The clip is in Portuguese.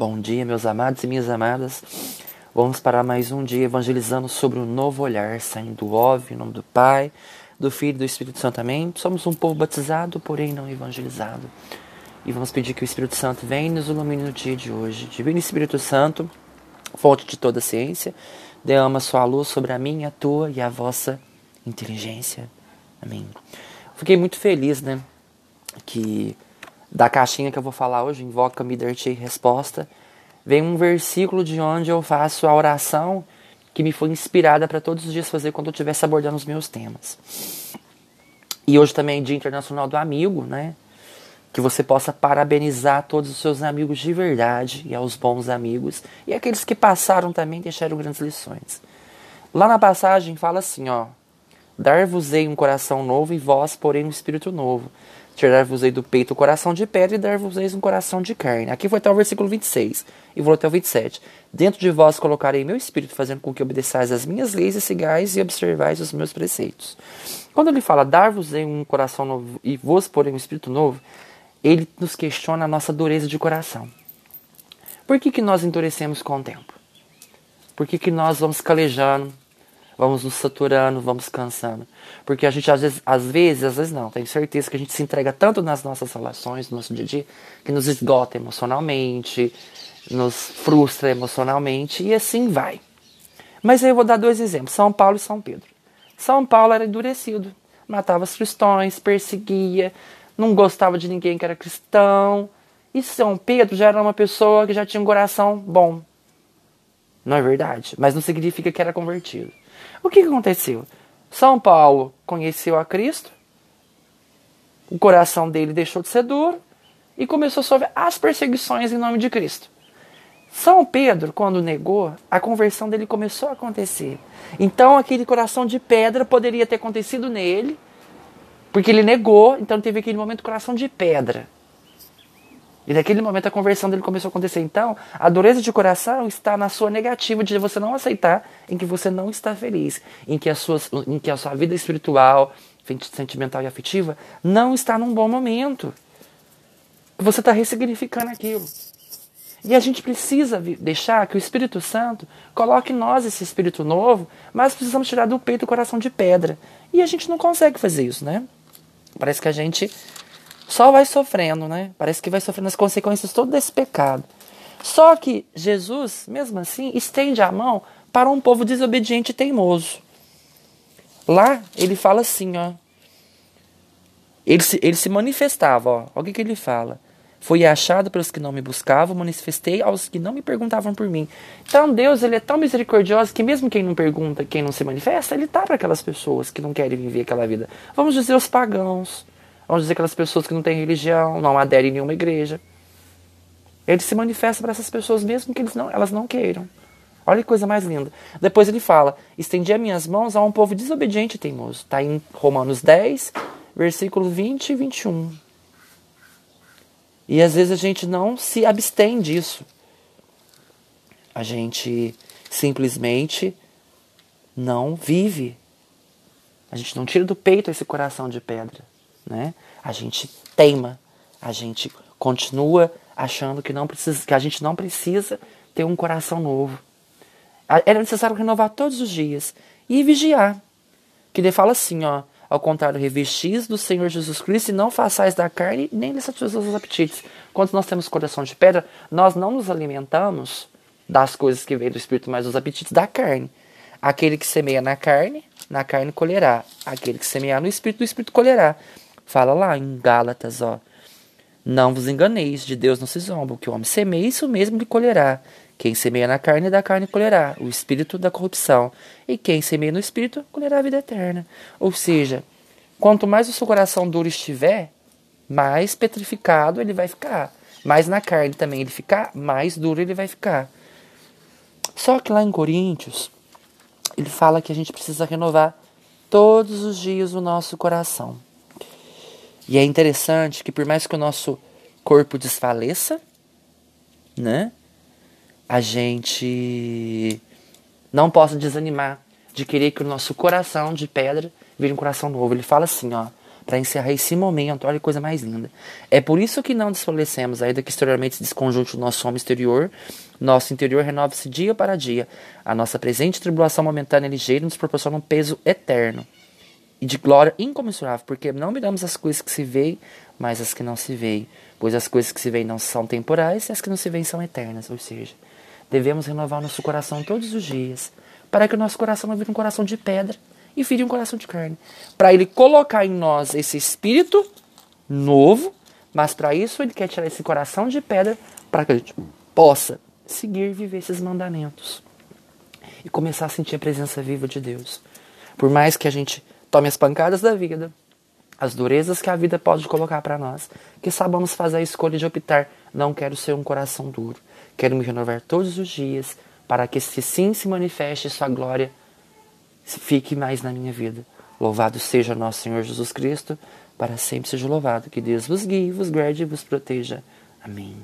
Bom dia, meus amados e minhas amadas. Vamos para mais um dia evangelizando sobre um novo olhar, saindo do óbvio, em nome do Pai, do Filho e do Espírito Santo. Amém? Somos um povo batizado, porém não evangelizado. E vamos pedir que o Espírito Santo venha e nos ilumine no dia de hoje. Divino Espírito Santo, fonte de toda ciência, derrama sua luz sobre a minha, a tua e a vossa inteligência. Amém. Fiquei muito feliz, né? Que da caixinha que eu vou falar hoje, invoca-me, dar-te resposta, vem um versículo de onde eu faço a oração que me foi inspirada para todos os dias fazer quando eu estivesse abordando os meus temas. E hoje também é Dia Internacional do Amigo, né? Que você possa parabenizar todos os seus amigos de verdade e aos bons amigos e aqueles que passaram também deixaram grandes lições. Lá na passagem fala assim, ó: Dar-vos-ei um coração novo e vós, porém, um espírito novo. Tirar-vos-ei do peito o coração de pedra e dar-vos-eis um coração de carne. Aqui foi até o versículo 26 e vou até o 27. Dentro de vós colocarei meu espírito, fazendo com que obedeçais as minhas leis e sigais e observais os meus preceitos. Quando ele fala dar-vos-ei um coração novo e vos porém um espírito novo, ele nos questiona a nossa dureza de coração. Por que, que nós endurecemos com o tempo? Por que, que nós vamos calejando, vamos nos saturando, vamos cansando. Porque a gente, às vezes, às vezes, às vezes não, tenho certeza que a gente se entrega tanto nas nossas relações, no nosso dia a dia, que nos esgota emocionalmente, nos frustra emocionalmente e assim vai. Mas aí eu vou dar dois exemplos: São Paulo e São Pedro. São Paulo era endurecido, matava os cristãos, perseguia, não gostava de ninguém que era cristão. E São Pedro já era uma pessoa que já tinha um coração bom. Não é verdade? Mas não significa que era convertido. O que aconteceu? São Paulo conheceu a Cristo, o coração dele deixou de ser duro e começou a sofrer as perseguições em nome de Cristo. São Pedro, quando negou, a conversão dele começou a acontecer. Então, aquele coração de pedra poderia ter acontecido nele, porque ele negou, então teve aquele momento coração de pedra. E naquele momento a conversão dele começou a acontecer. Então, a dureza de coração está na sua negativa de você não aceitar em que você não está feliz, em que a sua, em que a sua vida espiritual, sentimental e afetiva não está num bom momento. Você está ressignificando aquilo. E a gente precisa deixar que o Espírito Santo coloque em nós esse espírito novo, mas precisamos tirar do peito o coração de pedra. E a gente não consegue fazer isso, né? Parece que a gente só vai sofrendo, né? Parece que vai sofrendo as consequências todo desse pecado. Só que Jesus, mesmo assim, estende a mão para um povo desobediente e teimoso. Lá ele fala assim, ó. Ele se, ele se manifestava, ó. Olha o que, que ele fala. Fui achado pelos que não me buscavam, manifestei aos que não me perguntavam por mim. Então Deus ele é tão misericordioso que mesmo quem não pergunta, quem não se manifesta, ele está para aquelas pessoas que não querem viver aquela vida. Vamos dizer os pagãos, Vamos dizer aquelas pessoas que não têm religião, não aderem a nenhuma igreja. Ele se manifesta para essas pessoas mesmo que não, elas não queiram. Olha que coisa mais linda. Depois ele fala: Estendi as minhas mãos a um povo desobediente e teimoso. Está em Romanos 10, versículo 20 e 21. E às vezes a gente não se abstém disso. A gente simplesmente não vive. A gente não tira do peito esse coração de pedra né? A gente teima, a gente continua achando que não precisa, que a gente não precisa ter um coração novo. Era necessário renovar todos os dias e vigiar. Que ele fala assim, ó, ao contrário, revestis do Senhor Jesus Cristo e não façais da carne nem lhe satisfazer os apetites. Quando nós temos coração de pedra, nós não nos alimentamos das coisas que vêm do Espírito, mas dos apetites da carne. Aquele que semeia na carne, na carne colherá. Aquele que semeia no Espírito, do Espírito colherá. Fala lá em Gálatas, ó. Não vos enganeis, de Deus não se zomba. O que o homem semeia, isso mesmo lhe colherá. Quem semeia na carne, da carne colherá o espírito da corrupção. E quem semeia no espírito, colherá a vida eterna. Ou seja, quanto mais o seu coração duro estiver, mais petrificado ele vai ficar. Mais na carne também ele ficar, mais duro ele vai ficar. Só que lá em Coríntios, ele fala que a gente precisa renovar todos os dias o nosso coração. E é interessante que por mais que o nosso corpo desfaleça, né? A gente não possa desanimar de querer que o nosso coração de pedra vire um coração novo. Ele fala assim, ó, para encerrar esse momento. Olha que coisa mais linda. É por isso que não desfalecemos, ainda que exteriormente se desconjunte o nosso homem exterior, nosso interior renova-se dia para dia. A nossa presente tribulação momentânea e ligeira nos proporciona um peso eterno e de glória incomensurável, porque não miramos as coisas que se veem, mas as que não se veem. Pois as coisas que se veem não são temporais e as que não se veem são eternas. Ou seja, devemos renovar nosso coração todos os dias, para que o nosso coração não vire um coração de pedra e vire um coração de carne. Para ele colocar em nós esse espírito novo, mas para isso ele quer tirar esse coração de pedra para que a gente possa seguir e viver esses mandamentos e começar a sentir a presença viva de Deus. Por mais que a gente tome as pancadas da vida, as durezas que a vida pode colocar para nós, que sabamos fazer a escolha de optar, não quero ser um coração duro, quero me renovar todos os dias, para que se sim se manifeste sua glória, fique mais na minha vida. Louvado seja nosso Senhor Jesus Cristo, para sempre seja louvado. Que Deus vos guie, vos guarde e vos proteja. Amém.